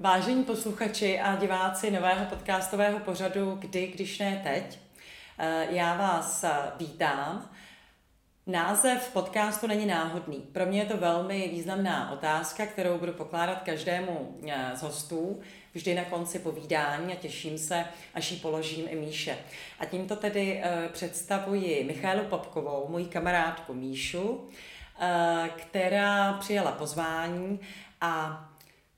Vážení posluchači a diváci nového podcastového pořadu Kdy, když ne teď, eh, já vás eh, vítám. Název podcastu není náhodný. Pro mě je to velmi významná otázka, kterou budu pokládat každému eh, z hostů vždy na konci povídání a těším se, až ji položím i Míše. A tímto tedy představuji Michálu Popkovou, moji kamarádku Míšu, která přijala pozvání a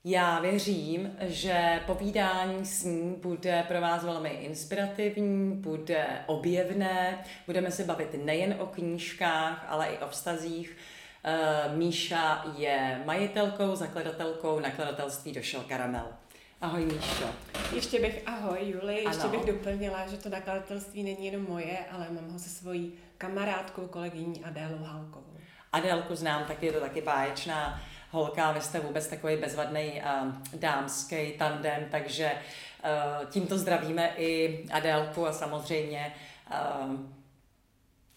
já věřím, že povídání s ní bude pro vás velmi inspirativní, bude objevné, budeme se bavit nejen o knížkách, ale i o vztazích. Eh, Míša je majitelkou, zakladatelkou nakladatelství Došel Karamel. Ahoj Míšo. Ještě bych, ahoj Juli, ještě ano. bych doplnila, že to nakladatelství není jenom moje, ale mám ho se svojí kamarádkou, kolegyní Adélou Halkovou. Adélku znám, taky je to taky báječná holka, vy jste vůbec takový bezvadný uh, dámský tandem, takže uh, tímto zdravíme i Adélku a samozřejmě uh,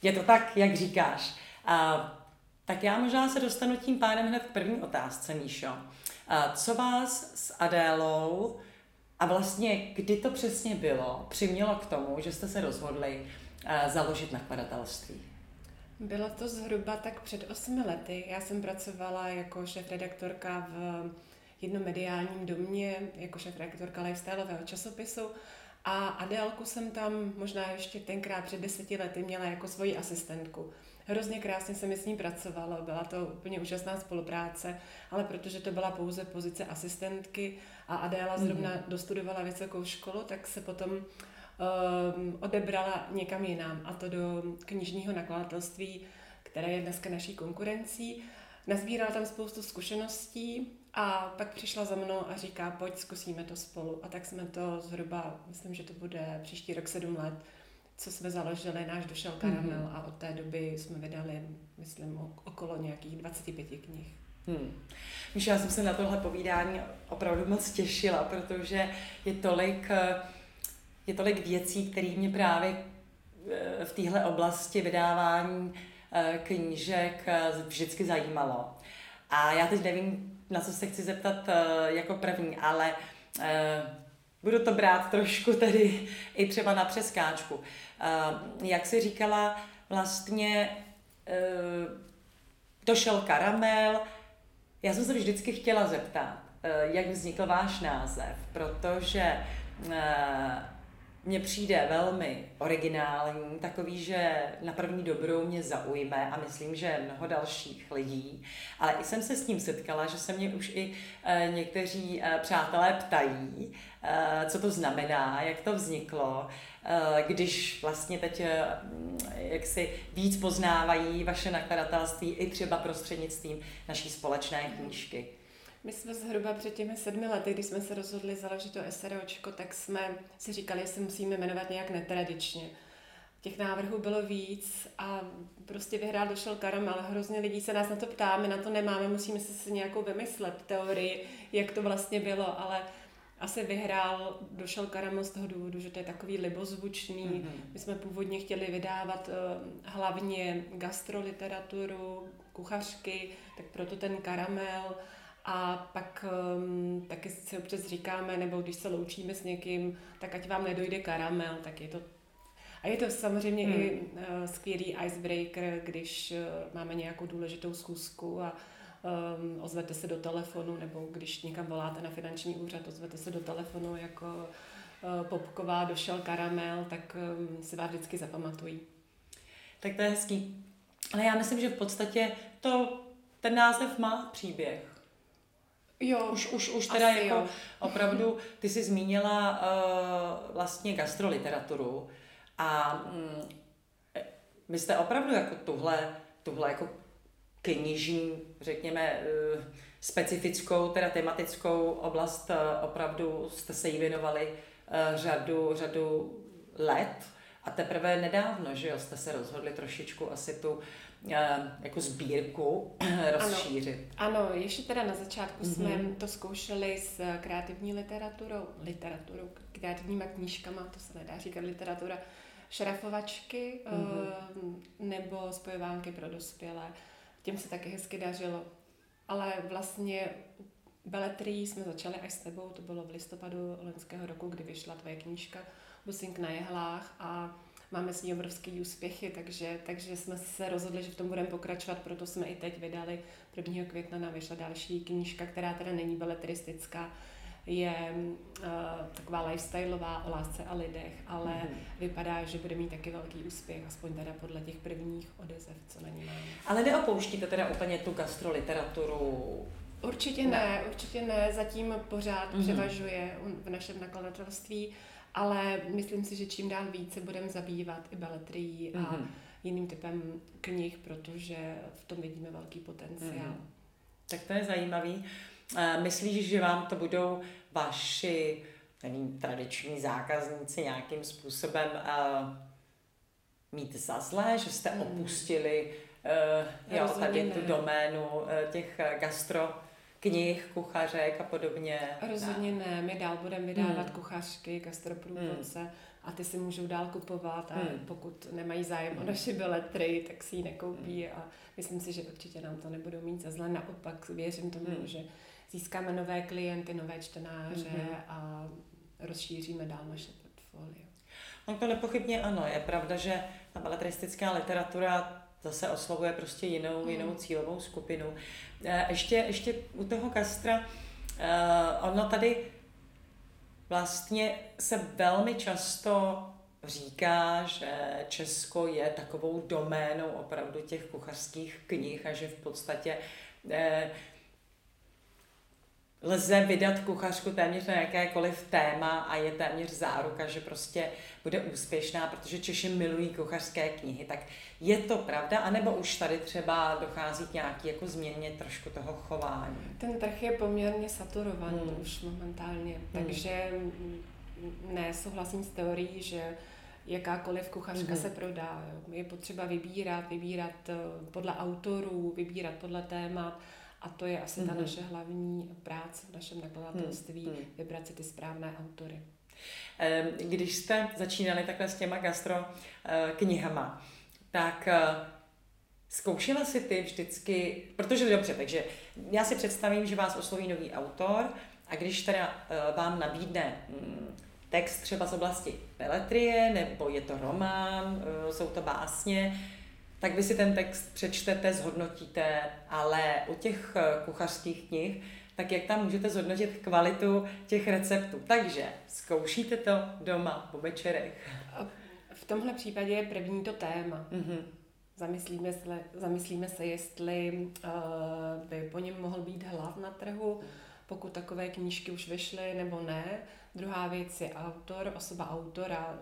je to tak, jak říkáš. Uh, tak já možná se dostanu tím pádem hned k první otázce, Míšo. Uh, co vás s Adélou a vlastně kdy to přesně bylo, přimělo k tomu, že jste se rozhodli uh, založit nakladatelství? Bylo to zhruba tak před osmi lety. Já jsem pracovala jako šéf-redaktorka v jednom mediálním domě, jako šéf-redaktorka lifestyleového časopisu a Adélku jsem tam možná ještě tenkrát před deseti lety měla jako svoji asistentku. Hrozně krásně se mi s ní pracovalo, byla to úplně úžasná spolupráce, ale protože to byla pouze pozice asistentky a Adéla zrovna mm-hmm. dostudovala vysokou školu, tak se potom um, odebrala někam jinam, a to do knižního nakladatelství, které je dneska naší konkurencí. Nazbírala tam spoustu zkušeností a pak přišla za mnou a říká, pojď, zkusíme to spolu. A tak jsme to zhruba, myslím, že to bude příští rok sedm let, co jsme založili náš Došel Karamel mm-hmm. a od té doby jsme vydali, myslím, okolo nějakých 25 knih. Hmm. Míša, já jsem se na tohle povídání opravdu moc těšila, protože je tolik uh, je tolik věcí, které mě právě eh, v téhle oblasti vydávání eh, knížek eh, vždycky zajímalo. A já teď nevím, na co se chci zeptat jako první, ale budu to brát trošku tedy i třeba na přeskáčku. Jak jsi říkala, vlastně došel karamel. Já jsem se vždycky chtěla zeptat, jak vznikl váš název, protože mně přijde velmi originální, takový, že na první dobrou mě zaujme a myslím, že mnoho dalších lidí. Ale i jsem se s tím setkala, že se mě už i e, někteří e, přátelé ptají, e, co to znamená, jak to vzniklo, e, když vlastně teď e, jak si víc poznávají vaše nakladatelství i třeba prostřednictvím naší společné knížky. My jsme zhruba před těmi sedmi lety, když jsme se rozhodli založit to SROčko, tak jsme si říkali, že se musíme jmenovat nějak netradičně. Těch návrhů bylo víc a prostě vyhrál došel karamel. Hrozně lidí se nás na to ptá, my na to nemáme, musíme si si nějakou vymyslet teorii, jak to vlastně bylo, ale asi vyhrál, došel karamel z toho důvodu, že to je takový libozvučný. Mm-hmm. My jsme původně chtěli vydávat uh, hlavně gastroliteraturu, kuchařky, tak proto ten karamel. A pak um, taky si občas říkáme, nebo když se loučíme s někým, tak ať vám nedojde karamel, tak je to a je to samozřejmě hmm. i uh, skvělý icebreaker, když uh, máme nějakou důležitou schůzku a um, ozvete se do telefonu, nebo když někam voláte na finanční úřad, ozvete se do telefonu jako uh, Popková, došel karamel, tak um, si vás vždycky zapamatují. Tak to je hezký. Ale já myslím, že v podstatě to, ten název má příběh. Jo, už, už, už teda jako jo. opravdu, ty jsi zmínila uh, vlastně gastroliteraturu a um, vy jste opravdu jako tuhle, tuhle jako knižní, řekněme, uh, specifickou, teda tematickou oblast uh, opravdu jste se jí věnovali uh, řadu, řadu let a teprve nedávno, že jo, jste se rozhodli trošičku asi tu jako sbírku rozšířit. Ano, ano, ještě teda na začátku mm-hmm. jsme to zkoušeli s kreativní literaturou, literaturou, kreativníma knížkama, to se nedá říkat literatura, šrafovačky mm-hmm. nebo spojovánky pro dospělé. Těm se taky hezky dařilo. Ale vlastně Beletrii jsme začali až s tebou, to bylo v listopadu loňského roku, kdy vyšla tvoje knížka Busink na jehlách a máme s ní obrovský úspěchy, takže, takže jsme se rozhodli, že v tom budeme pokračovat, proto jsme i teď vydali 1. května nám vyšla další knížka, která teda není beletristická, je uh, taková lifestyleová o lásce a lidech, ale mm-hmm. vypadá, že bude mít taky velký úspěch, aspoň teda podle těch prvních odezev, co na ní máme. Ale neopouštíte teda úplně tu gastroliteraturu? Určitě ne, ne určitě ne, zatím pořád mm-hmm. převažuje v našem nakladatelství, ale myslím si, že čím dál více budeme zabývat i beletrií mm-hmm. a mhm. jiným typem knih, protože v tom vidíme velký potenciál. Mm-hmm. Tak to je zajímavý. Myslíš, že vám to budou vaši nevím, tradiční zákazníci nějakým způsobem uh, mít za zlé, že jste hmm. opustili uh, jo, tady tu doménu uh, těch gastro knih, kuchařek a podobně. Rozhodně ne, my dál budeme vydávat hmm. kuchařky, gastroprůvodce hmm. a ty si můžou dál kupovat a hmm. pokud nemají zájem hmm. o naše beletry, tak si ji nekoupí hmm. a myslím si, že určitě nám to nebudou mít za zle, naopak věřím tomu, hmm. že získáme nové klienty, nové čtenáře mm-hmm. a rozšíříme dál naše portfolio. No to nepochybně ano. Je pravda, že ta beletristická literatura zase oslovuje prostě jinou, mm. jinou cílovou skupinu. E, ještě, ještě u toho Kastra, e, ono tady vlastně se velmi často říká, že Česko je takovou doménou opravdu těch kuchařských knih a že v podstatě eh, lze vydat kuchařku téměř na jakékoliv téma a je téměř záruka, že prostě bude úspěšná, protože Češi milují kuchařské knihy. Tak je to pravda, anebo už tady třeba dochází k nějaký jako změně trošku toho chování? Ten trh je poměrně saturovaný hmm. už momentálně, hmm. takže ne, souhlasím s teorií, že jakákoliv kuchařka hmm. se prodá. Je potřeba vybírat, vybírat eh, podle autorů, vybírat podle témat a to je asi mm-hmm. ta mhm. naše hlavní práce v našem nakladatelství, mm-hmm. vybrat si ty správné autory. Když jste začínali takhle s těma gastro eh, knihama, tak eh, zkoušela si ty vždycky, protože dobře, takže já si představím, že vás osloví nový autor a když teda eh, vám nabídne mm, text třeba z oblasti beletrie, nebo je to román, jsou to básně, tak vy si ten text přečtete, zhodnotíte, ale u těch eh, kuchařských knih, tak jak tam můžete zhodnotit kvalitu těch receptů. Takže zkoušíte to doma po večerech. V tomhle případě je první to téma. Mm-hmm. Zamyslíme se, zamyslíme se, jestli uh, by po něm mohl být hlav na trhu, pokud takové knížky už vyšly nebo ne. Druhá věc je autor, osoba autora,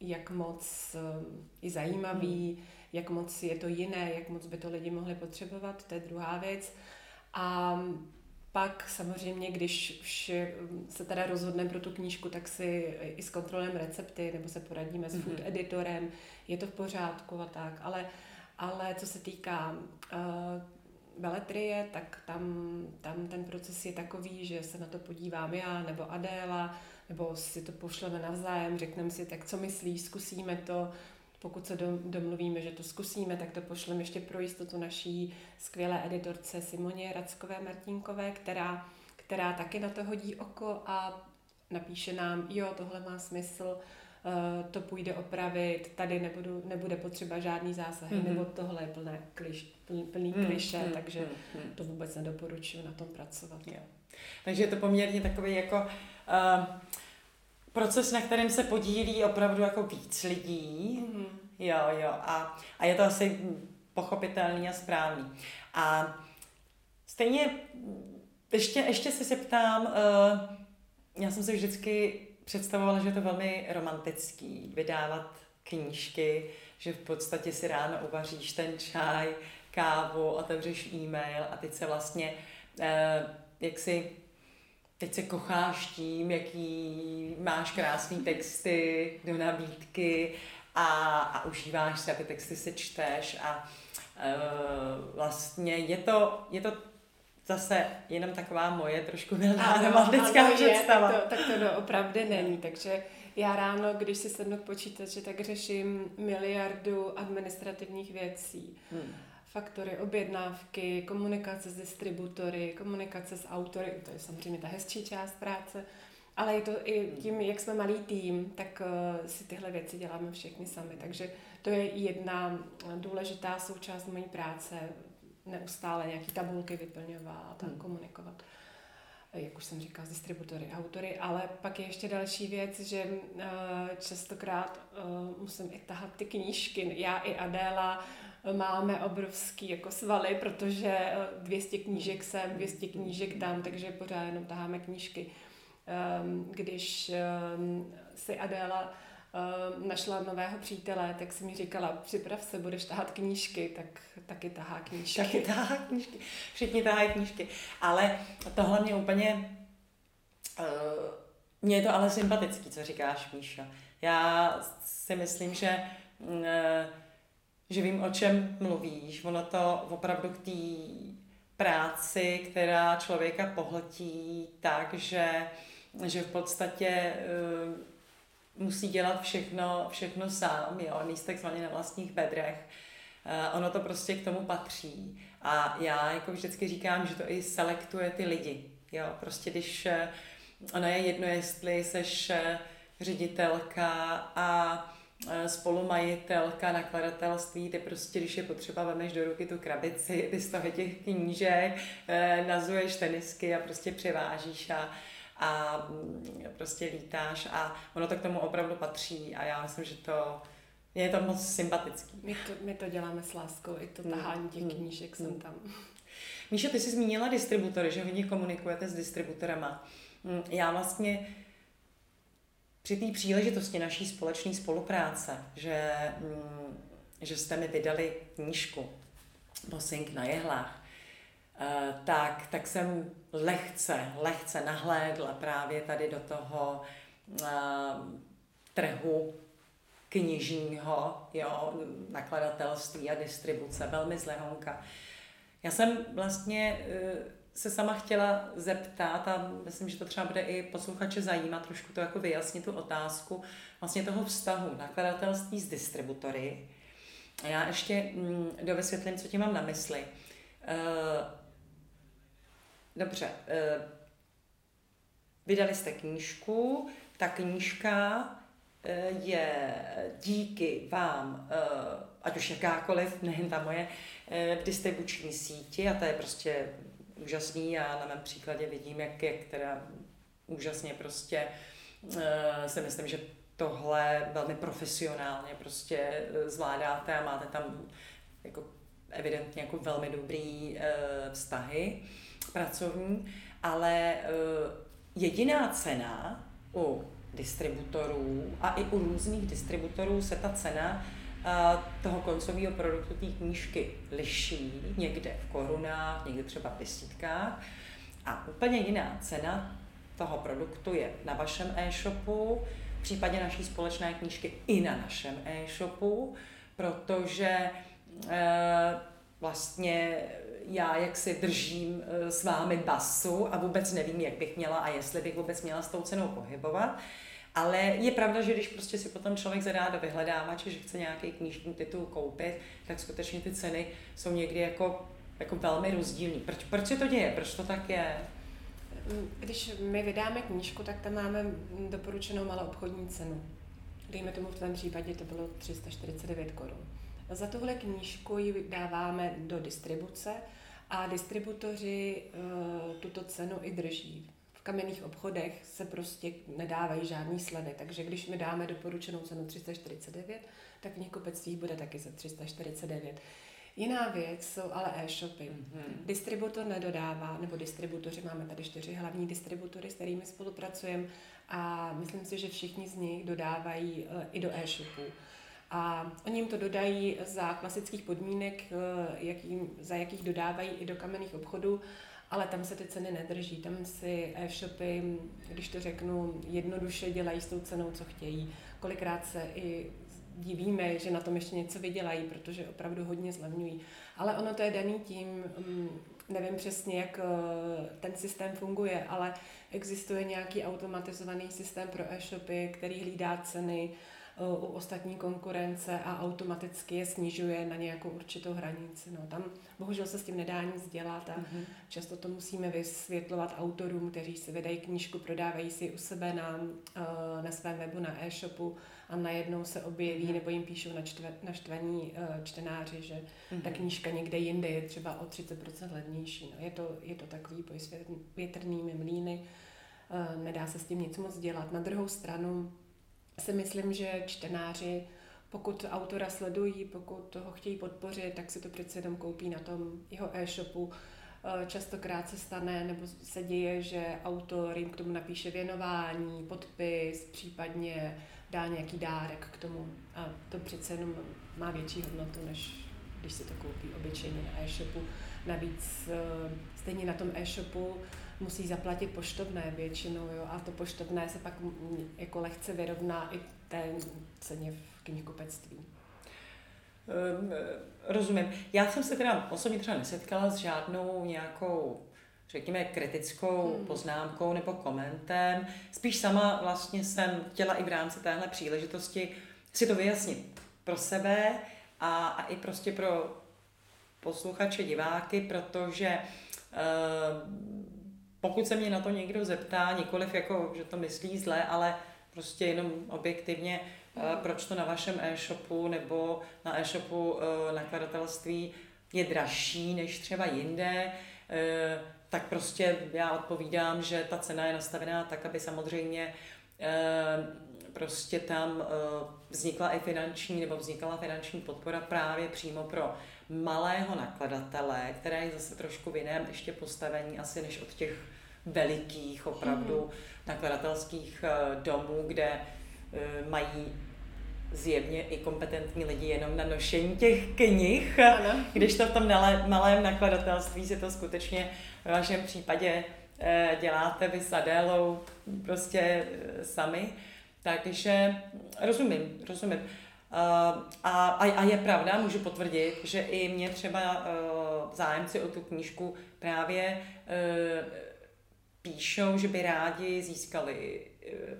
jak moc uh, je zajímavý, mm jak moc je to jiné, jak moc by to lidi mohli potřebovat, to je druhá věc. A pak samozřejmě, když už se teda rozhodneme pro tu knížku, tak si i zkontrolujeme recepty nebo se poradíme s food editorem, je to v pořádku a tak, ale, ale co se týká uh, beletrie, tak tam, tam ten proces je takový, že se na to podívám já nebo Adéla, nebo si to pošleme navzájem, řekneme si, tak co myslíš, zkusíme to, pokud se domluvíme, že to zkusíme, tak to pošleme ještě pro jistotu naší skvělé editorce Simoně Radskové Martinkové, která, která taky na to hodí oko a napíše nám, jo, tohle má smysl, eh, to půjde opravit, tady nebudu, nebude potřeba žádný zásahy, mm-hmm. nebo tohle je plné kliš, plný, plný mm-hmm. kliše, mm-hmm. takže mm-hmm. to vůbec nedoporučuji na tom pracovat. Jo. Takže je to poměrně takový jako uh, proces, na kterém se podílí opravdu jako víc lidí. Mm-hmm. Jo, jo. A, a je to asi pochopitelný a správný. A stejně ještě, ještě se zeptám, uh, já jsem si vždycky představovala, že je to velmi romantický vydávat knížky, že v podstatě si ráno uvaříš ten čaj, kávu, otevřeš e-mail a teď se vlastně uh, jak si teď se kocháš tím, jaký máš krásný texty do nabídky a, a užíváš se a ty texty si čteš a uh, vlastně je to, je to zase jenom taková moje trošku milá romantická představa. Je, tak to, tak to opravdu není, takže já ráno, když si sednu k počítači, tak řeším miliardu administrativních věcí. Hmm faktory, objednávky, komunikace s distributory, komunikace s autory, to je samozřejmě ta hezčí část práce, ale je to i tím, jak jsme malý tým, tak uh, si tyhle věci děláme všechny sami. Takže to je jedna důležitá součást mojí práce, neustále nějaké tabulky vyplňovat a hmm. komunikovat jak už jsem říkala, s distributory, autory, ale pak je ještě další věc, že častokrát musím i tahat ty knížky. Já i Adéla máme obrovský jako svaly, protože 200 knížek sem, 200 knížek tam, takže pořád jenom taháme knížky. Um, když um, si Adéla uh, našla nového přítele, tak si mi říkala, připrav se, budeš tahat knížky, tak taky tahá knížky. Taky tahá knížky. Všichni tahají knížky. Ale tohle mě úplně... Uh, mně je to ale sympatický, co říkáš, Míša. Já si myslím, že uh, že vím, o čem mluvíš. Ono to opravdu k té práci, která člověka pohltí tak, že, že v podstatě uh, musí dělat všechno, všechno sám, jo, míst takzvaně na vlastních bedrech. Uh, ono to prostě k tomu patří. A já jako vždycky říkám, že to i selektuje ty lidi. Jo, prostě když uh, ono je jedno, jestli seš ředitelka a spolumajitelka nakladatelství, ty prostě, když je potřeba, vemeš do ruky tu krabici, ty z toho těch knížek, eh, nazuješ tenisky a prostě převážíš a, a mm, prostě lítáš a ono to k tomu opravdu patří a já myslím, že to je to moc sympatický. My to, my to děláme s láskou, i to tahání těch mm. knížek jsem mm. tam. Míša, ty jsi zmínila distributory, že hodně komunikujete s distributorama. Mm, já vlastně při té příležitosti naší společné spolupráce, že, mm, že jste mi vydali knížku Bossing na jehlách, eh, tak, tak jsem lehce, lehce nahlédla právě tady do toho uh, trhu knižního, jo, nakladatelství a distribuce, velmi zlehonka. Já jsem vlastně uh, se sama chtěla zeptat a myslím, že to třeba bude i posluchače zajímat, trošku to jako vyjasnit tu otázku vlastně toho vztahu nakladatelství s distributory. A já ještě mm, dovysvětlím, co tím mám na mysli. Uh, dobře, uh, vydali jste knížku, ta knížka uh, je díky vám, ať už jakákoliv, nejen ta moje, v distribuční síti a to je prostě úžasný a na mém příkladě vidím, jak je která úžasně prostě uh, si myslím, že tohle velmi profesionálně prostě eh, zvládáte a máte tam jako evidentně jako velmi dobrý uh, vztahy pracovní, ale uh, jediná cena u distributorů a i u různých distributorů se ta cena toho koncového produktu té knížky liší, někde v korunách, někde třeba v desítkách. A úplně jiná cena toho produktu je na vašem e-shopu, v případě naší společné knížky i na našem e-shopu, protože e, vlastně já jak si držím e, s vámi basu a vůbec nevím, jak bych měla a jestli bych vůbec měla s tou cenou pohybovat. Ale je pravda, že když prostě si potom člověk zadá do vyhledávače, že chce nějaký knižní titul koupit, tak skutečně ty ceny jsou někdy jako, jako velmi rozdílné. Proč, proč se to děje? Proč to tak je? Když my vydáme knížku, tak tam máme doporučenou malou obchodní cenu. Dejme tomu v tvém případě to bylo 349 korun. Za tuhle knížku ji dáváme do distribuce a distributoři uh, tuto cenu i drží kamenných obchodech se prostě nedávají žádný sledy, takže když mi dáme doporučenou cenu 349, tak v knihkupectví bude taky za 349. Jiná věc jsou ale e-shopy. Mm-hmm. Distributor nedodává, nebo distributoři, máme tady čtyři hlavní distributory, s kterými spolupracujeme a myslím si, že všichni z nich dodávají uh, i do e-shopů. A oni jim to dodají za klasických podmínek, uh, jakým, za jakých dodávají i do kamenných obchodů ale tam se ty ceny nedrží. Tam si e-shopy, když to řeknu, jednoduše dělají s tou cenou, co chtějí. Kolikrát se i divíme, že na tom ještě něco vydělají, protože opravdu hodně zlevňují. Ale ono to je daný tím, mm, nevím přesně, jak eh, ten systém funguje, ale existuje nějaký automatizovaný systém pro e-shopy, který hlídá ceny u ostatní konkurence a automaticky je snižuje na nějakou určitou hranici. No, tam bohužel se s tím nedá nic dělat a mm-hmm. často to musíme vysvětlovat autorům, kteří si vydají knížku, prodávají si u sebe na, na svém webu, na e-shopu a najednou se objeví mm-hmm. nebo jim píšou na, na štvaní čtenáři, že mm-hmm. ta knížka někde jinde je třeba o 30% levnější. No, je, to, je to takový boj s větrnými mlíny, nedá se s tím nic moc dělat. Na druhou stranu si myslím, že čtenáři, pokud autora sledují, pokud ho chtějí podpořit, tak si to přece jenom koupí na tom jeho e-shopu. Eh, častokrát se stane nebo se děje, že autor jim k tomu napíše věnování, podpis, případně dá nějaký dárek k tomu. A to přece jenom má větší hodnotu, než když si to koupí obyčejně na e-shopu. Navíc eh, stejně na tom e-shopu musí zaplatit poštovné většinou, jo, a to poštovné se pak jako lehce vyrovná i té ceně v knihkupectví. Um, rozumím. Já jsem se teda osobně třeba nesetkala s žádnou nějakou řekněme, kritickou hmm. poznámkou nebo komentem. Spíš sama vlastně jsem chtěla i v rámci téhle příležitosti si to vyjasnit pro sebe a, a i prostě pro posluchače, diváky, protože uh, pokud se mě na to někdo zeptá, nikoliv jako, že to myslí zle, ale prostě jenom objektivně, uh, proč to na vašem e-shopu nebo na e-shopu uh, nakladatelství je dražší než třeba jinde, uh, tak prostě já odpovídám, že ta cena je nastavená tak, aby samozřejmě prostě tam vznikla i finanční nebo vznikala finanční podpora právě přímo pro malého nakladatele, které je zase trošku v jiném ještě postavení asi než od těch velikých opravdu mm. nakladatelských eh, domů, kde eh, mají zjevně i kompetentní lidi jenom na nošení těch knih, ano. když to v tom malém nakladatelství si to skutečně v vašem případě eh, děláte vy s Adélou prostě sami. Takže rozumím, rozumím. Uh, a, a je pravda, můžu potvrdit, že i mě třeba uh, zájemci o tu knížku právě uh, píšou, že by rádi získali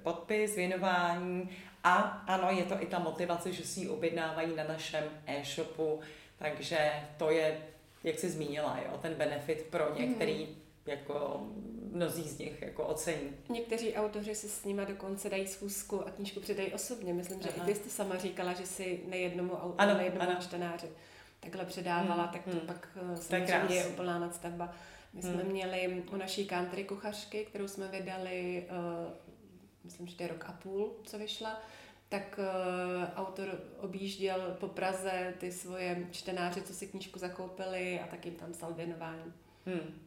podpis, věnování a ano, je to i ta motivace, že si ji objednávají na našem e-shopu, takže to je, jak jsi zmínila, jo, ten benefit pro ně, mm. který jako mnozí z nich jako ocení. Někteří autoři si s nimi dokonce dají schůzku a knížku předají osobně. Myslím, že Aha. i ty jste sama říkala, že si nejednomu autoru, ano, nejednomu ano. čtenáři takhle předávala, hmm, tak to hmm. pak eh, samozřejmě je úplná nadstavba. My jsme hmm. měli u naší country kuchařky, kterou jsme vydali, uh, myslím, že to je rok a půl, co vyšla, tak uh, autor objížděl po Praze ty svoje čtenáře, co si knížku zakoupili a tak jim tam psal věnování. Hmm.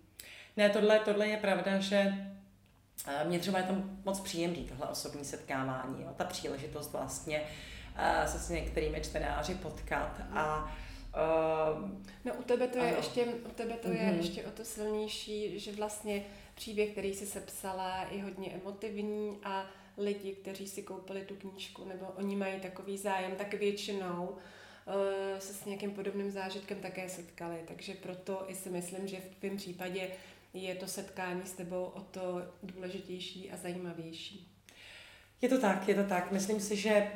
Ne, tohle, tohle je pravda, že eh, mě třeba je to moc příjemný, tohle osobní setkávání, jo, ta příležitost vlastně uh, se s některými čtenáři potkat a Uh, no u tebe to je ještě, u tebe to mm-hmm. je mhm. ještě o to silnější, že vlastně příběh, který si sepsala, je hodně emotivní a lidi, kteří si koupili tu knížku nebo oni mají takový zájem, tak většinou uh, se s nějakým podobným zážitkem také setkali. Takže proto i si myslím, že v tvém případě je to setkání s tebou o to důležitější a zajímavější. Je to tak, je to tak. Myslím si, že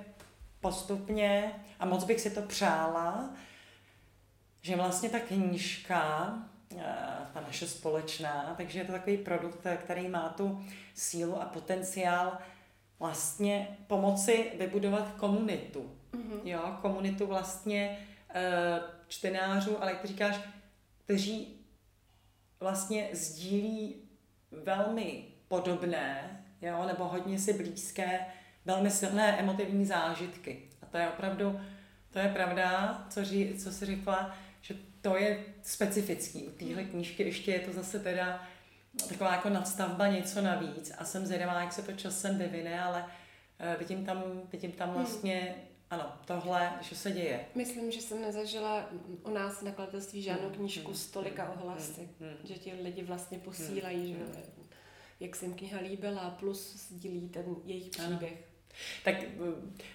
postupně, a moc bych si to přála, že vlastně ta knížka, eh, ta naše společná, takže je to takový produkt, který má tu sílu a potenciál vlastně pomoci vybudovat komunitu. Mm-hmm. Jo, komunitu vlastně eh, čtenářů, ale jak ty říkáš, kteří vlastně sdílí velmi podobné, jo, nebo hodně si blízké, velmi silné emotivní zážitky. A to je opravdu, to je pravda, co, ří, co si řekla, že to je specifický. U téhle knížky ještě je to zase teda taková jako nadstavba něco navíc a jsem zvědavá, jak se to časem vyvine, ale uh, vidím tam, vidím tam hmm. vlastně ano, tohle, že se děje. Myslím, že jsem nezažila u nás nakladatelství žádnou hmm, knížku s tolika hmm, ohlasy, hmm, že ti lidi vlastně posílají, že jak se jim kniha líbila, plus sdílí ten jejich příběh. Ano. Tak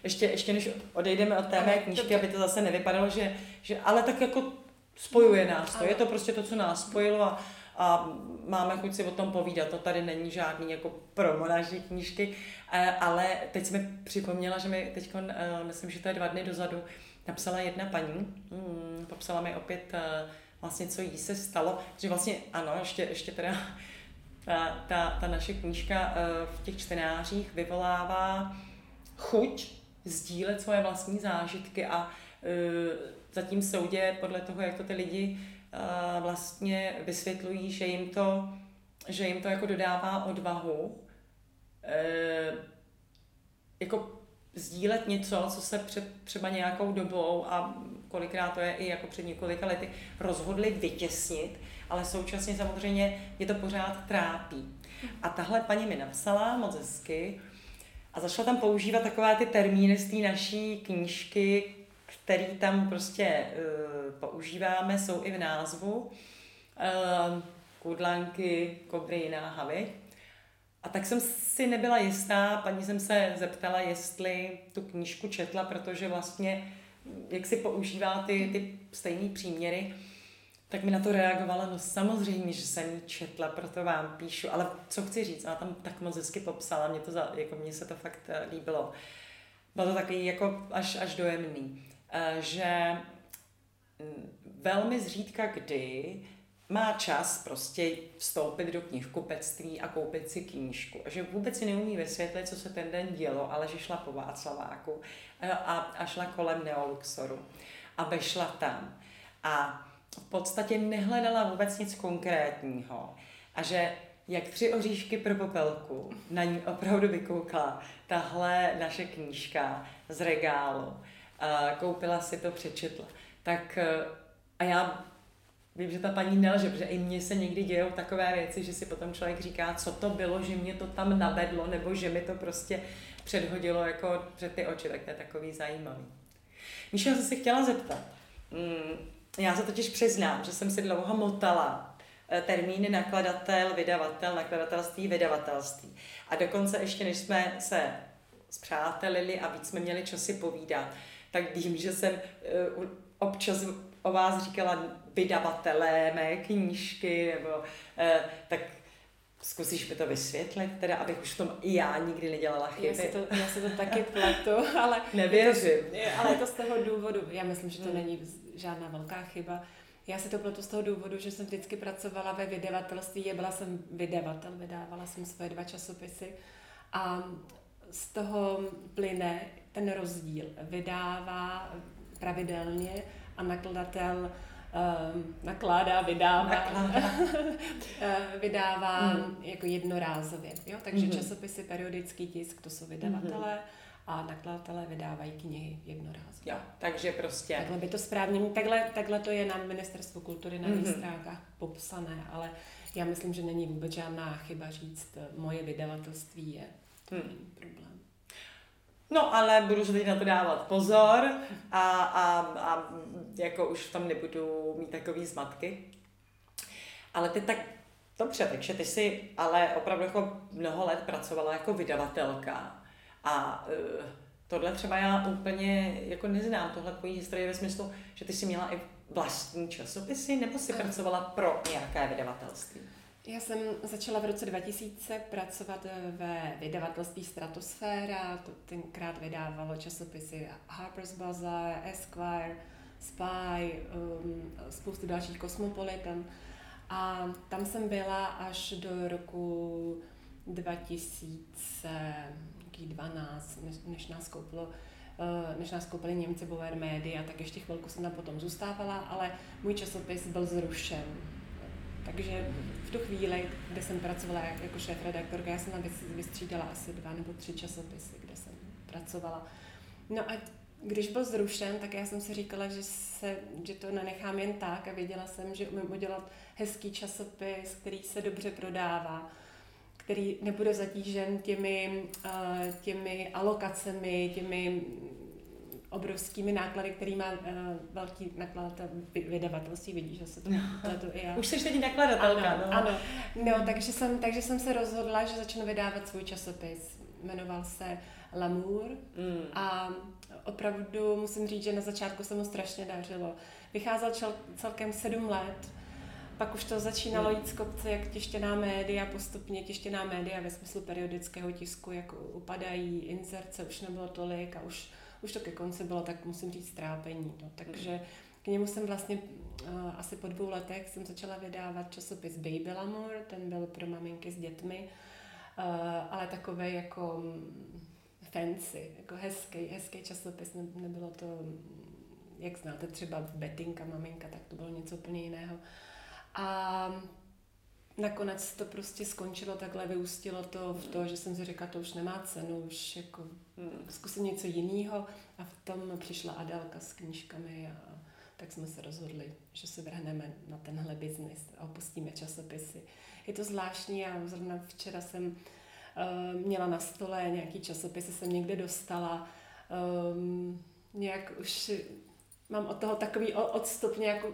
ještě, ještě než odejdeme od té mé knížky, aby to zase nevypadalo, že, že ale tak jako spojuje nás to. Je to prostě to, co nás spojilo a a máme chuť si o tom povídat. To tady není žádný jako promo naší knížky, eh, ale teď jsme připomněla, že mi teď, eh, myslím, že to je dva dny dozadu, napsala jedna paní, hmm, popsala mi opět eh, vlastně, co jí se stalo, že vlastně ano, ještě, ještě teda ta, ta, ta naše knížka v těch čtenářích vyvolává chuť sdílet svoje vlastní zážitky a zatím soudě podle toho, jak to ty lidi vlastně vysvětlují, že jim to, že jim to jako dodává odvahu e, jako sdílet něco, co se před třeba nějakou dobou a kolikrát to je i jako před několika lety rozhodli vytěsnit, ale současně samozřejmě je to pořád trápí. A tahle paní mi napsala moc hezky a začala tam používat takové ty termíny z té naší knížky, který tam prostě uh, používáme, jsou i v názvu. Uh, kudlanky, kobry, náhavy. A tak jsem si nebyla jistá, paní jsem se zeptala, jestli tu knížku četla, protože vlastně, jak si používá ty, ty stejné příměry, tak mi na to reagovala, no samozřejmě, že jsem ji četla, proto vám píšu, ale co chci říct, ona tam tak moc hezky popsala, mě, to za, jako mně se to fakt eh, líbilo. Bylo to takový jako až, až dojemný. Eh, že mm, velmi zřídka kdy má čas prostě vstoupit do knihkupectví a koupit si knížku. Že vůbec si neumí vysvětlit, co se ten den dělo, ale že šla po Václaváku eh, a, a šla kolem Neoluxoru a vešla tam. A v podstatě nehledala vůbec nic konkrétního. A že jak tři oříšky pro popelku na ní opravdu vykoukla tahle naše knížka z regálu a koupila si to, přečetla. Tak eh, a já vím, že ta paní nelže, protože i mně se někdy dějou takové věci, že si potom člověk říká, co to bylo, že mě to tam navedlo, nebo že mi to prostě předhodilo jako před ty oči, tak to je takový zajímavý. Míša, jsem se chtěla zeptat. Mm, já se totiž přiznám, že jsem si dlouho motala eh, termíny nakladatel, vydavatel, nakladatelství, vydavatelství. A dokonce ještě, než jsme se zpřátelili a víc jsme měli časy povídat, tak vím, že jsem uh, občas o vás říkala vydavatelé mé knížky, nebo uh, tak Zkusíš mi to vysvětlit, teda, abych už v tom i já nikdy nedělala chyby. Já si to, já si to taky pletu, ale... Nevěřím. Je to, ale je to z toho důvodu, já myslím, že to hmm. není žádná velká chyba. Já si to pletu z toho důvodu, že jsem vždycky pracovala ve vydavatelství, byla jsem vydavatel, vydávala jsem svoje dva časopisy a z toho plyne ten rozdíl. Vydává pravidelně a nakladatel um, nakládá, vydává, nakládá. Eh, vydává mm. jako jednorázově. Jo? Takže mm. časopisy, periodický tisk, to jsou vydavatelé. Mm a nakladatelé vydávají knihy jednorázově. Jo, takže prostě... Takhle by to správně, takhle, takhle to je na Ministerstvu kultury na mm-hmm. stránkách popsané, ale já myslím, že není vůbec žádná chyba říct, moje vydavatelství je. To hmm. není problém. No, ale budu se teď na to dávat pozor a, a, a jako už v tom nebudu mít takový zmatky. Ale ty tak dobře, takže ty jsi ale opravdu jako mnoho let pracovala jako vydavatelka a uh, tohle třeba já úplně jako neznám, tohle tvojí historie ve smyslu, že ty jsi měla i vlastní časopisy nebo si pracovala pro nějaké vydavatelství? Já jsem začala v roce 2000 pracovat ve vydavatelství Stratosféra, to tenkrát vydávalo časopisy Harper's Bazaar, Esquire, Spy, um, spoustu dalších Cosmopolitan. A tam jsem byla až do roku 2012, než, nás koupilo eh, než nás koupili Němci Bower Media, tak ještě chvilku jsem tam potom zůstávala, ale můj časopis byl zrušen takže v tu chvíli, kde jsem pracovala jako šéf-redaktorka, já jsem tam vystřídala asi dva nebo tři časopisy, kde jsem pracovala. No a když byl zrušen, tak já jsem si říkala, že, se, že to nenechám jen tak a věděla jsem, že umím udělat hezký časopis, který se dobře prodává, který nebude zatížen těmi, eh, těmi alokacemi, těmi obrovskými náklady, který má uh, velký nakladatel vydavatelství, vidíš, že se to, to i já. Už jsi teď nakladatelka, ano, no. Ano, no, takže jsem, takže jsem se rozhodla, že začnu vydávat svůj časopis. Jmenoval se Lamour mm. a opravdu musím říct, že na začátku se mu strašně dařilo. Vycházel čel, celkem sedm let, pak už to začínalo jít z kopce, jak tištěná média, postupně tištěná média ve smyslu periodického tisku, jak upadají, inzerce už nebylo tolik a už, už to ke konci bylo, tak musím říct, trápení. No. Takže k němu jsem vlastně uh, asi po dvou letech jsem začala vydávat časopis Baby Lamour, ten byl pro maminky s dětmi, uh, ale takový jako mm, fancy, jako hezký, hezký časopis, ne, nebylo to, jak znáte třeba Betinka, maminka, tak to bylo něco úplně jiného. A nakonec to prostě skončilo takhle, vyústilo to v to, že jsem si řekla, to už nemá cenu, už jako hmm, zkusím něco jiného a v tom přišla Adelka s knížkami a tak jsme se rozhodli, že se vrhneme na tenhle biznis a opustíme časopisy. Je to zvláštní a zrovna včera jsem uh, měla na stole nějaký časopisy, jsem někde dostala. Um, nějak už mám od toho takový odstup, nějak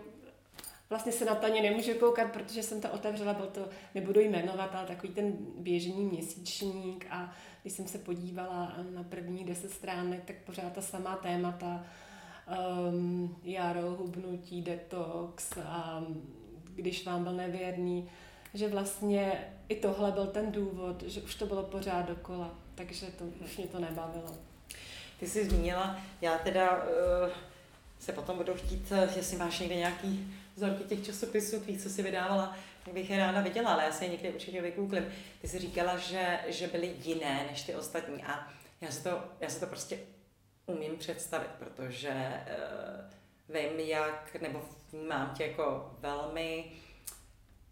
vlastně se na to ani nemůžu koukat, protože jsem to otevřela, byl to, nebudu jmenovat, ale takový ten běžný měsíčník a když jsem se podívala na první deset stránek, tak pořád ta samá témata, um, jaro, hubnutí, detox a když vám byl nevěrný, že vlastně i tohle byl ten důvod, že už to bylo pořád dokola, takže to už mě to nebavilo. Ty jsi zmínila, já teda uh, se potom budu chtít, eh, jestli máš někde nějaký vzorky těch časopisů, tvých, co si vydávala, tak bych je ráda viděla, ale já si je někdy určitě vygooglím. Ty jsi říkala, že, že byly jiné než ty ostatní a já si to, já si to prostě umím představit, protože uh, vím, jak, nebo vnímám tě jako velmi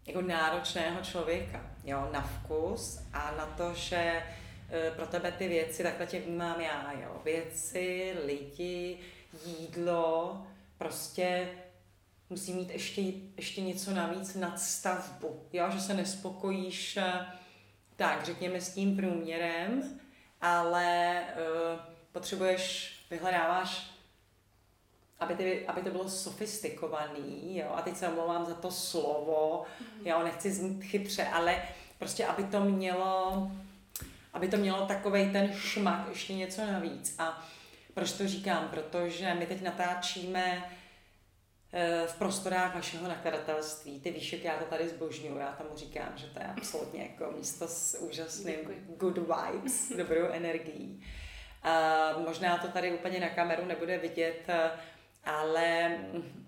jako náročného člověka, jo, na vkus a na to, že uh, pro tebe ty věci, takhle tě vnímám já, jo, věci, lidi, jídlo, prostě musí mít ještě, ještě něco navíc nad stavbu, jo, že se nespokojíš eh, tak, řekněme, s tím průměrem, ale uh, potřebuješ, vyhledáváš, aby, ty, aby to bylo sofistikovaný, jo, a teď se omlouvám za to slovo, mm-hmm. jo, nechci znít chytře, ale prostě, aby to mělo, aby to mělo takovej ten šmak, ještě něco navíc. A proč to říkám? Protože my teď natáčíme v prostorách vašeho nakladatelství. Ty víš, jak já to tady zbožňuju, já tomu říkám, že to je absolutně jako místo s úžasným Děkuji. good vibes, dobrou energií. A možná to tady úplně na kameru nebude vidět, eh, ale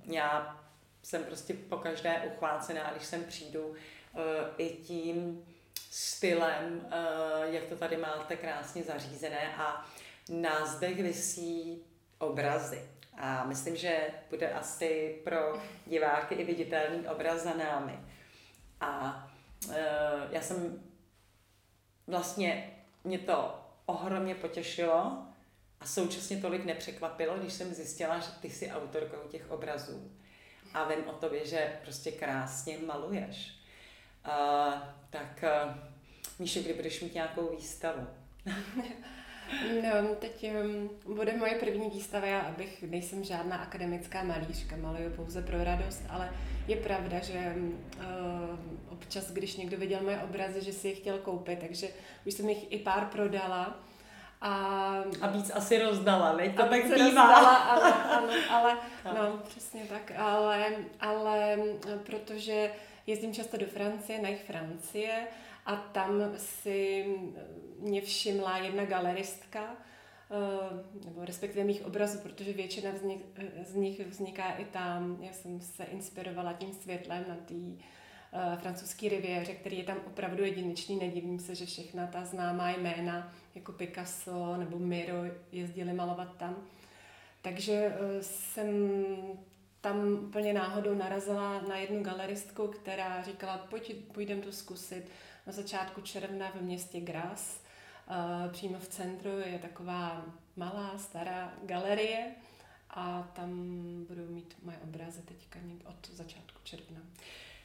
já jsem prostě po každé uchvácená, když sem přijdu, eh, i tím stylem, jak to tady máte krásně zařízené a na zdech vysí obrazy. A myslím, že bude asi pro diváky i viditelný obraz za námi. A e, já jsem vlastně, mě to ohromně potěšilo a současně tolik nepřekvapilo, když jsem zjistila, že ty jsi autorkou těch obrazů. A vím o tobě, že prostě krásně maluješ. Uh, tak uh, Míše, kdy budeš mít nějakou výstavu? No, teď um, bude moje první výstava, já abych, nejsem žádná akademická malířka, maluju pouze pro radost, ale je pravda, že uh, občas, když někdo viděl moje obrazy, že si je chtěl koupit, takže už jsem jich i pár prodala. A, a víc asi rozdala, ne? To tak bývá. Rozdala, ale, ale, ale no, přesně tak, ale, ale protože jezdím často do Francie, na jich Francie, a tam si mě všimla jedna galeristka, eh, nebo respektive mých obrazů, protože většina z nich, z nich vzniká i tam. Já jsem se inspirovala tím světlem na té uh, francouzské riviéře, který je tam opravdu jedinečný. Nedivím se, že všechna ta známá jména, jako Picasso nebo Miro, jezdili malovat tam. Takže uh, jsem tam úplně náhodou narazila na jednu galeristku, která říkala, pojď, půjdem to zkusit na začátku června v městě Gras. Eh, přímo v centru je taková malá, stará galerie a tam budou mít moje obrazy teďka od začátku června.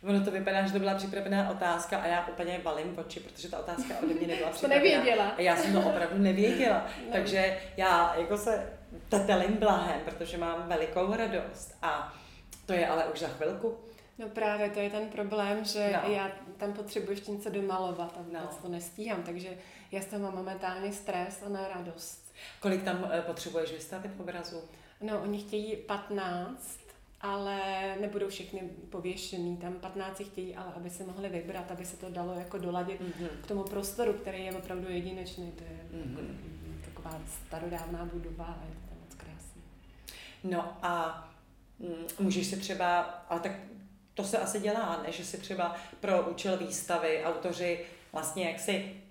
Ono to vypadá, že to byla připravená otázka a já úplně valím oči, protože ta otázka ode mě nebyla připravená. to nevěděla. A já jsem to opravdu nevěděla. no. Takže já jako se tetelím blahem, protože mám velikou radost. A to je ale už za chvilku. No právě, to je ten problém, že no. já tam potřebuji ještě něco domalovat a vůbec no. to nestíhám, takže já z toho mám momentálně stres a na radost. Kolik tam uh, potřebuješ vystavit obrazu? No, oni chtějí 15 ale nebudou všechny pověšený, tam 15 chtějí, ale aby se mohli vybrat, aby se to dalo jako doladit mm-hmm. k tomu prostoru, který je opravdu jedinečný, to je mm-hmm. taková starodávná budova a je to moc krásné. No a mm, můžeš si třeba, ale tak to se asi dělá, ne? že si třeba pro účel výstavy autoři vlastně jak si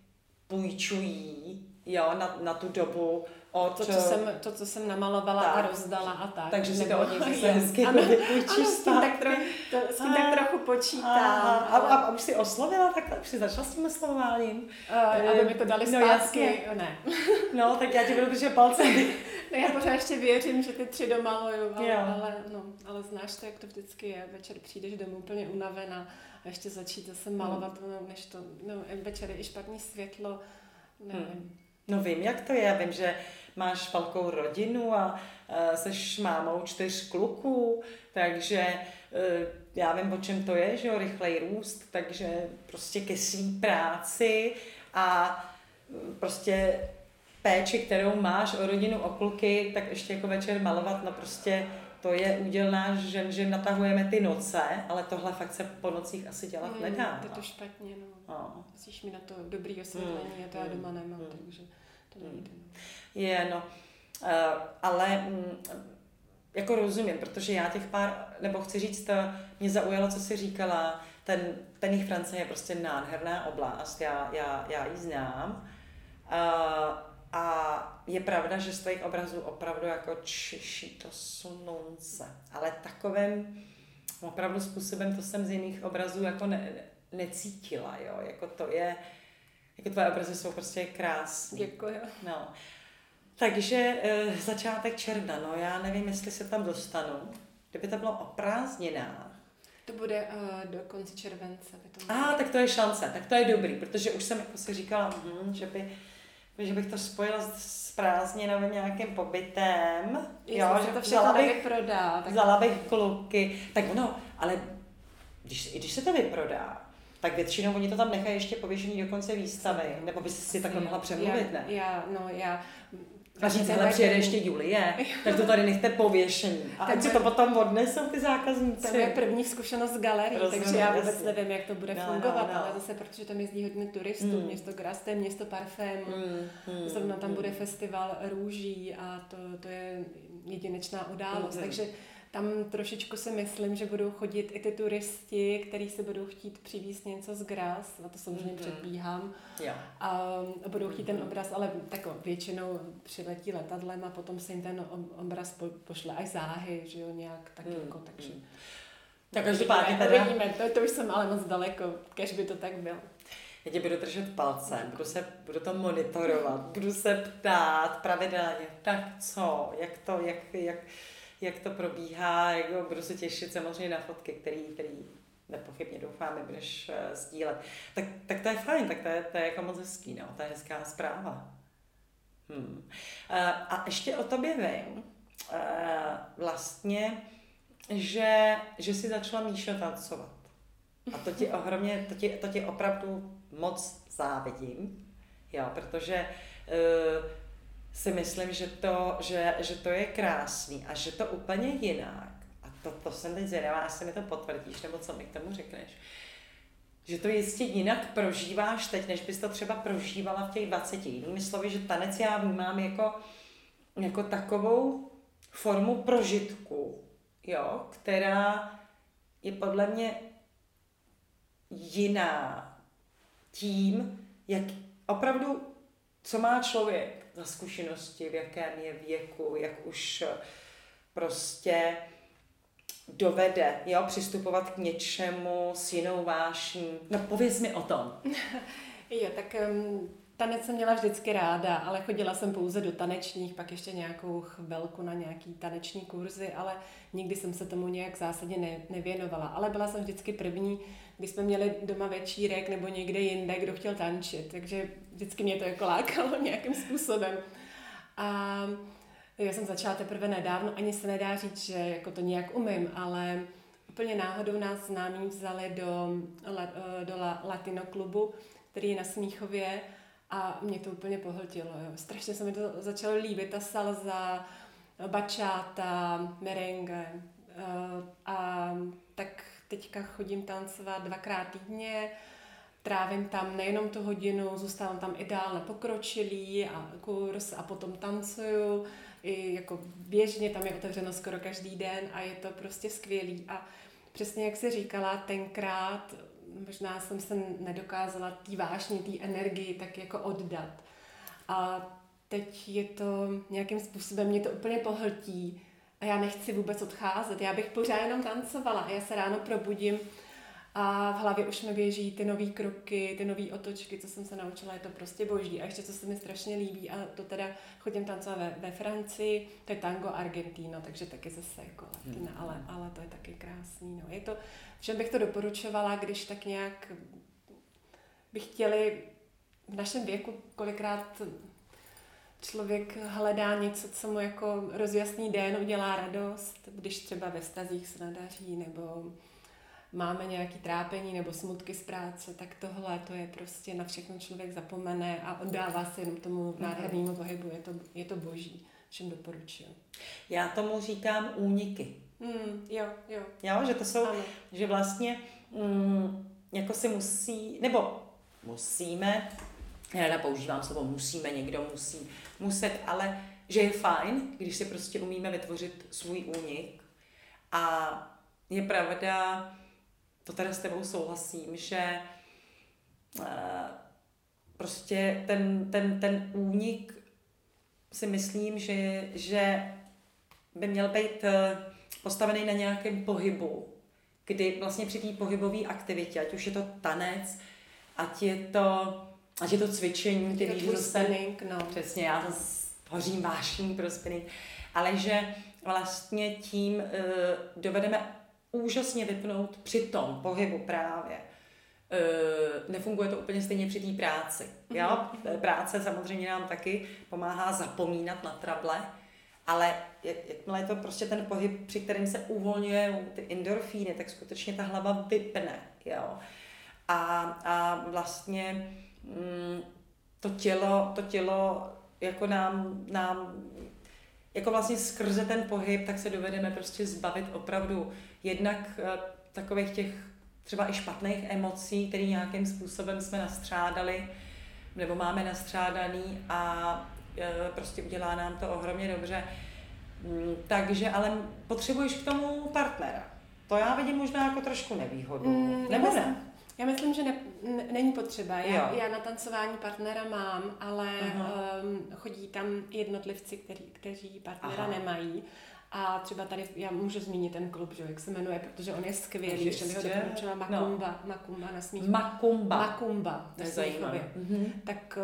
půjčují jo, na, na tu dobu od... To, co jsem, to, co jsem namalovala tak, a rozdala a tak. Takže si to od nich zase hezky ano, ano, s tím, tak, trochu, to, s tím tak trochu počítám. A, a, a, a už si oslovila, tak už si začala s tím oslovováním. Uh, aby mi to dali no, zpátky. No, ne. No, tak já ti budu držet palcem. no, já pořád ještě věřím, že ty tři domaluju, ale, ale, no, ale znáš to, jak to vždycky je. Večer přijdeš domů úplně unavená a ještě začít zase malovat, hmm. no, než to, no, večer je i špatný světlo, nevím. Hmm. No vím, jak to je. Vím, že máš velkou rodinu a uh, seš mámou čtyř kluků, takže uh, já vím, o čem to je, že jo, rychlej růst, takže prostě ke svý práci a uh, prostě péči, kterou máš o rodinu, o kluky, tak ještě jako večer malovat, no prostě to je úděl náš žen, že natahujeme ty noce, ale tohle fakt se po nocích asi dělat mm, nedá. To je to špatně, no. no. Musíš mi na to dobrý osvětlení mm, a to já doma nemám, mm, takže to nejde. No. Je, no. Uh, ale mm, jako rozumím, protože já těch pár, nebo chci říct, mě zaujalo, co jsi říkala, ten, ten jich Francie je prostě nádherná oblast, já, já, já ji znám. Uh, a je pravda, že z těch obrazů opravdu jako čiší to slunce. Ale takovým opravdu způsobem to jsem z jiných obrazů jako ne, necítila, jo. Jako to je, jako tvoje obrazy jsou prostě krásné. Děkuji. No. Takže e, začátek června, no já nevím, jestli se tam dostanu. Kdyby to bylo o prázdninách, to bude uh, do konce července. A, ah, tak to je šance, tak to je dobrý, protože už jsem jako si říkala, hm, že by že bych to spojila s prázdninovým nějakým pobytem. Jo, jo že to vzala bych, vyprodá. Tak... Vzala bych kluky. Tak ono, ale když, když se to vyprodá, tak většinou oni to tam nechají ještě pověšený do konce výstavy, nebo by si takhle mohla přemluvit, ne? Já, no, já a říct, hele, přijede ještě Julie, tak to tady nechte pověšení. A ať si to potom odnesou ty zákazníci. To je první zkušenost z galerie, Rozumím, takže já vůbec nevím, jak to bude no, no fungovat, no, no. ale zase, protože tam jezdí hodně turistů, mm. město Graste, město Parfém, mm, mm, zrovna tam mm. bude festival růží a to, to je jedinečná událost, mm. takže tam trošičku si myslím, že budou chodit i ty turisti, kteří se budou chtít přivízt něco z Gras, na to samozřejmě mm-hmm. předbíhám. Jo. A budou chtít ten obraz, ale tak většinou přiletí letadlem a potom se jim ten obraz po, pošle až záhy, že jo, nějak tak mm. jako, takže... Mm. Tak každopádně teda... Uvidíme, to, to už jsem ale moc daleko, kež by to tak bylo. Já tě budu držet palce, budu, se, budu to monitorovat, budu se ptát pravidelně, tak co, jak to, jak, jak, jak to probíhá, jak budu se těšit samozřejmě na fotky, který, který nepochybně doufáme, budeš uh, sdílet. Tak, tak to je fajn, tak to je, to je jako moc hezký, no, to je hezká zpráva. Hmm. Uh, a ještě o tobě vím, uh, vlastně, že, že jsi začala Míša tancovat. A to ti ohromně, to ti, to ti opravdu moc závidím, jo, protože uh, si myslím, že to, že, že to je krásný a že to úplně jinak. A to, to jsem teď zvědavá, jestli mi to potvrdíš, nebo co mi k tomu řekneš. Že to jistě jinak prožíváš teď, než bys to třeba prožívala v těch 20. Jinými slovy, že tanec já vnímám jako, jako takovou formu prožitku, jo, která je podle mě jiná tím, jak opravdu, co má člověk za zkušenosti, v jakém je věku, jak už prostě dovede jo, přistupovat k něčemu s jinou vášní. No pověz mi o tom. jo, tak um, tanec jsem měla vždycky ráda, ale chodila jsem pouze do tanečních, pak ještě nějakou chvilku na nějaký taneční kurzy, ale nikdy jsem se tomu nějak zásadně ne, nevěnovala. Ale byla jsem vždycky první, když jsme měli doma večírek nebo někde jinde, kdo chtěl tančit, takže vždycky mě to jako lákalo nějakým způsobem. A já jsem začala teprve nedávno, ani se nedá říct, že jako to nějak umím, ale úplně náhodou nás známí vzali do, do Latino klubu, který je na Smíchově a mě to úplně pohltilo. Jo. Strašně se mi to začalo líbit, ta salza, bachata, merengue, a tak teďka chodím tancovat dvakrát týdně, trávím tam nejenom tu hodinu, zůstávám tam i dál na pokročilý a kurz a potom tancuju. I jako běžně tam je otevřeno skoro každý den a je to prostě skvělý. A přesně jak jsi říkala, tenkrát možná jsem se nedokázala tý vášně, té energii tak jako oddat. A teď je to nějakým způsobem, mě to úplně pohltí a já nechci vůbec odcházet. Já bych pořád jenom tancovala a já se ráno probudím a v hlavě už mi běží ty nové kroky, ty nové otočky, co jsem se naučila, je to prostě boží. A ještě co se mi strašně líbí, a to teda chodím tancovat ve, ve Francii, to je tango Argentino, takže taky zase jako latina, hmm. ale, ale to je taky krásný. No. Je to, všem bych to doporučovala, když tak nějak bych chtěli v našem věku kolikrát člověk hledá něco, co mu jako rozjasní den, udělá radost, když třeba ve stazích se nadaří, nebo máme nějaký trápení nebo smutky z práce, tak tohle to je prostě na všechno člověk zapomene a oddává se jenom tomu mhm. nádhernému pohybu. Je to, je to boží, všem doporučuji. Já tomu říkám úniky. Mm, jo, jo. Jo, že to jsou, ano. že vlastně mm, jako si musí, nebo musíme, já používám slovo musíme, někdo musí, muset, ale že je fajn, když si prostě umíme vytvořit svůj únik. A je pravda, to teda s tebou souhlasím, že uh, prostě ten, ten, ten únik si myslím, že, že by měl být uh, postavený na nějakém pohybu, kdy vlastně při té pohybové aktivitě, ať už je to tanec, ať je to, ať je to cvičení, je to spinning, no. Přesně, já to hořím vášní pro spinning, ale že vlastně tím uh, dovedeme úžasně vypnout při tom pohybu právě. Uh, nefunguje to úplně stejně při té práci. Jo? Mm-hmm. Práce samozřejmě nám taky pomáhá zapomínat na trable, ale jakmile je to prostě ten pohyb, při kterém se uvolňují ty endorfíny, tak skutečně ta hlava vypne. Jo? A, a vlastně to tělo, to tělo jako nám, nám jako vlastně skrze ten pohyb, tak se dovedeme prostě zbavit opravdu jednak eh, takových těch třeba i špatných emocí, které nějakým způsobem jsme nastřádali nebo máme nastřádaný a eh, prostě udělá nám to ohromně dobře. Mm, takže ale potřebuješ k tomu partnera. To já vidím možná jako trošku nevýhodu. Mm, nebo ne? Já myslím, že ne, ne, není potřeba. Já, já na tancování partnera mám, ale um, chodí tam jednotlivci, který, kteří partnera Aha. nemají. A třeba tady, já můžu zmínit ten klub, že, jak se jmenuje, protože on je skvělý, že mi ho doporučila Makumba, no. Makumba na Smíchově. Makumba. Makumba na Smíchově. Mm-hmm. Tak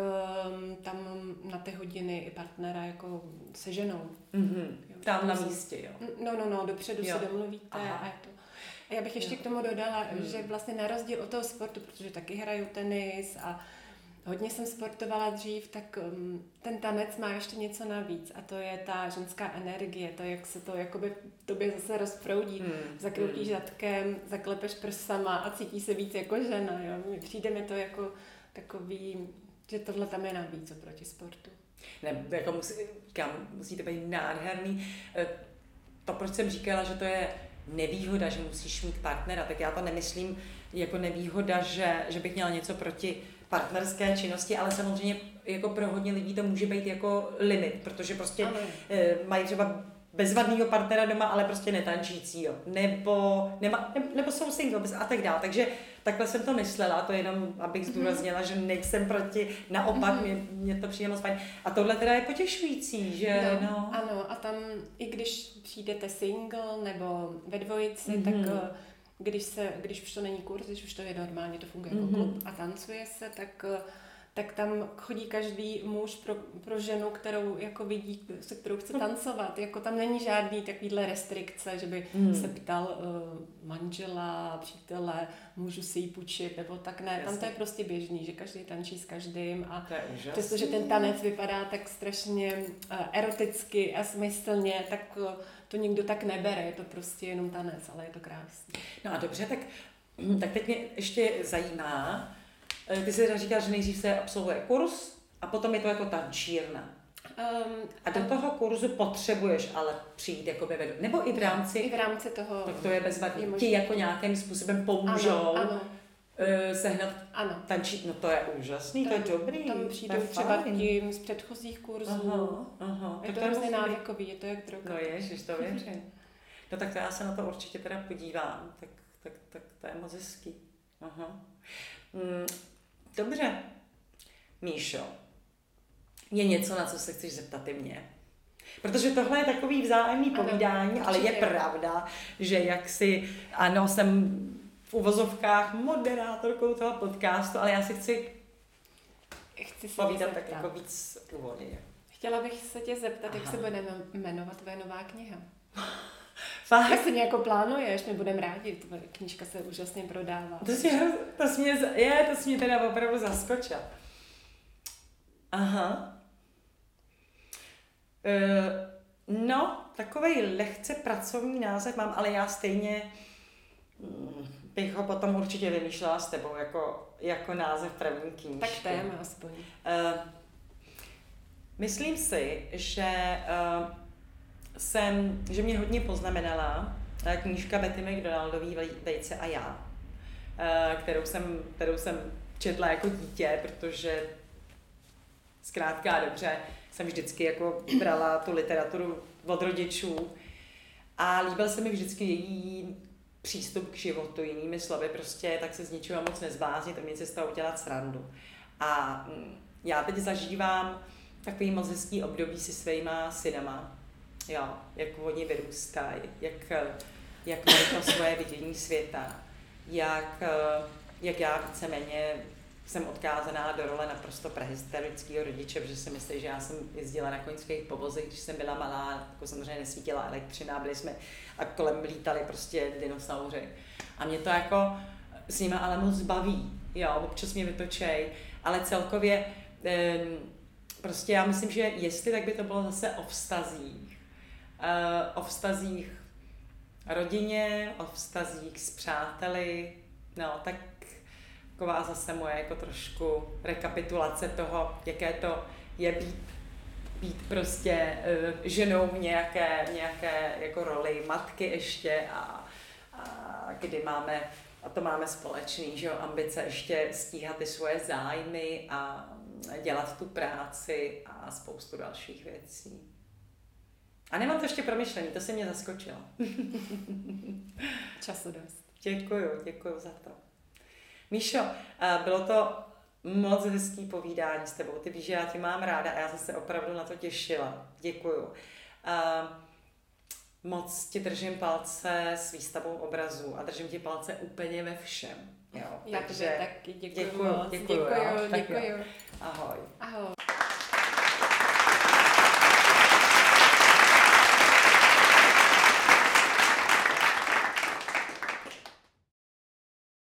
um, tam na ty hodiny i partnera jako se ženou. Mm-hmm. Jo, tam na místě, jo. No, no, no, dopředu jo. se domluvíte Aha. a je to. A já bych ještě k tomu dodala, mm. že vlastně na rozdíl od toho sportu, protože taky hraju tenis a hodně jsem sportovala dřív, tak um, ten tanec má ještě něco navíc a to je ta ženská energie, to, jak se to jakoby tobě zase rozproudí, hmm. zakroutíš hmm. zadkem, zaklepeš prsama a cítí se víc jako žena, jo. Přijde mi to jako takový, že tohle tam je navíc oproti sportu. Ne, jako musí, říkám, musí to být nádherný. Eh, to, proč jsem říkala, že to je nevýhoda, že musíš mít partnera, tak já to nemyslím jako nevýhoda, že, že bych měla něco proti partnerské činnosti, ale samozřejmě jako pro hodně lidí to může být jako limit, protože prostě ano. Eh, mají třeba bezvadného partnera doma, ale prostě netančícího. Nebo, nema, ne, nebo jsou single a tak dále. Takže takhle jsem to myslela, to jenom, abych mhm. zdůraznila, mm-hmm. že nejsem proti, naopak, mm-hmm. mě, mě to přijde moc fajn. A tohle teda je potěšující, že no, no. Ano, a tam i když přijdete single nebo ve dvojici, mm-hmm. tak eh, když, se, když už to není kurz, když už to je normálně, to funguje mm-hmm. jako mhm. klub a tancuje se, tak eh, tak tam chodí každý muž pro, pro ženu, kterou jako vidí, se kterou chce tancovat. Jako tam není žádný takovýhle restrikce, že by hmm. se ptal uh, manžela, přítele, můžu si ji půjčit, nebo tak ne. Jasně. Tam to je prostě běžný, že každý tančí s každým a přestože ten tanec vypadá tak strašně uh, eroticky a smyslně, tak uh, to nikdo tak nebere, je to prostě jenom tanec, ale je to krásný. No a dobře, tak, tak teď mě ještě zajímá, ty si říkáš, že nejdřív se absolvuje kurz a potom je to jako tančírna. Um, A do toho kurzu potřebuješ ale přijít jako vedu. Nebo i v rámci, I v rámci toho. tak to je bezvadný. je Ti jako nějakým způsobem pomůžou Ano, ano, eh, sehnat ano. tančit. No to je úžasný, to je dobrý. Tam to přijdou je třeba fajn. tím z předchozích kurzů. Aha, aha. Je Tak to hrozně návykový, je to jak droga. No ježiš, to věřím. No tak to já se na to určitě teda podívám. Tak, tak, tak to je moc hezký. Aha. Mm, dobře. Míšo, je něco, na co se chceš zeptat i mě? Protože tohle je takový vzájemný Ano, povídání, ale je pravda, že jak si, ano, jsem v uvozovkách moderátorkou toho podcastu, ale já si chci Chci se povídat tak jako víc úvodně. Chtěla bych se tě zeptat, jak Aha. se bude jmenovat tvoje nová kniha. Fakt? Jak si nějak plánuješ, my budeme rádi, tvoje knížka se úžasně prodává. To jsi, to jsi mě, je, to jsi mě teda opravdu zaskočil. Aha. E, no, takový lehce pracovní název mám, ale já stejně mm, bych ho potom určitě vymýšlela s tebou jako, jako název první knížky. Tak téma aspoň. Eh, myslím si, že uh, jsem, že mě hodně poznamenala eh, knížka Betty McDonaldový Vej- Vejce a já, eh, kterou jsem, kterou jsem četla jako dítě, protože zkrátka dobře jsem vždycky jako brala tu literaturu od rodičů a líbil se mi vždycky její přístup k životu, jinými slovy, prostě tak se z ničeho moc nezbláznit, umět si z toho udělat srandu. A mm, já teď zažívám takový moc hezký období si svýma synama, jo, jak oni vyrůstají, jak, jak mají to svoje vidění světa, jak, jak já víceméně jsem odkázaná do role naprosto prehysterického rodiče, protože si myslím, že já jsem jezdila na koňských povozech, když jsem byla malá, jako samozřejmě nesvítila elektřina, byli jsme a kolem lítali prostě dinosauři. A mě to jako s nimi ale moc baví, jo, občas mě vytočej, ale celkově prostě já myslím, že jestli, tak by to bylo zase o vztazích. Uh, o vztazích rodině, o vztazích s přáteli, no, tak taková zase moje jako trošku rekapitulace toho, jaké to je být, být prostě uh, ženou v nějaké, nějaké jako roli matky ještě a, a kdy máme, a to máme společný, že jo, ambice ještě stíhat ty svoje zájmy a dělat tu práci a spoustu dalších věcí. A nemám to ještě promyšlený, to se mě zaskočilo. Času dost. Děkuju, děkuju za to. Míšo, eh, bylo to moc hezký povídání s tebou. Ty víš, že já tě mám ráda a já jsem se opravdu na to těšila. Děkuju. Eh, Moc ti držím palce s výstavou obrazů a držím ti palce úplně ve všem. Jo, Já takže taky děkuju, moc. děkuju, děkuju, Tak jo. děkuju. ahoj. Ahoj.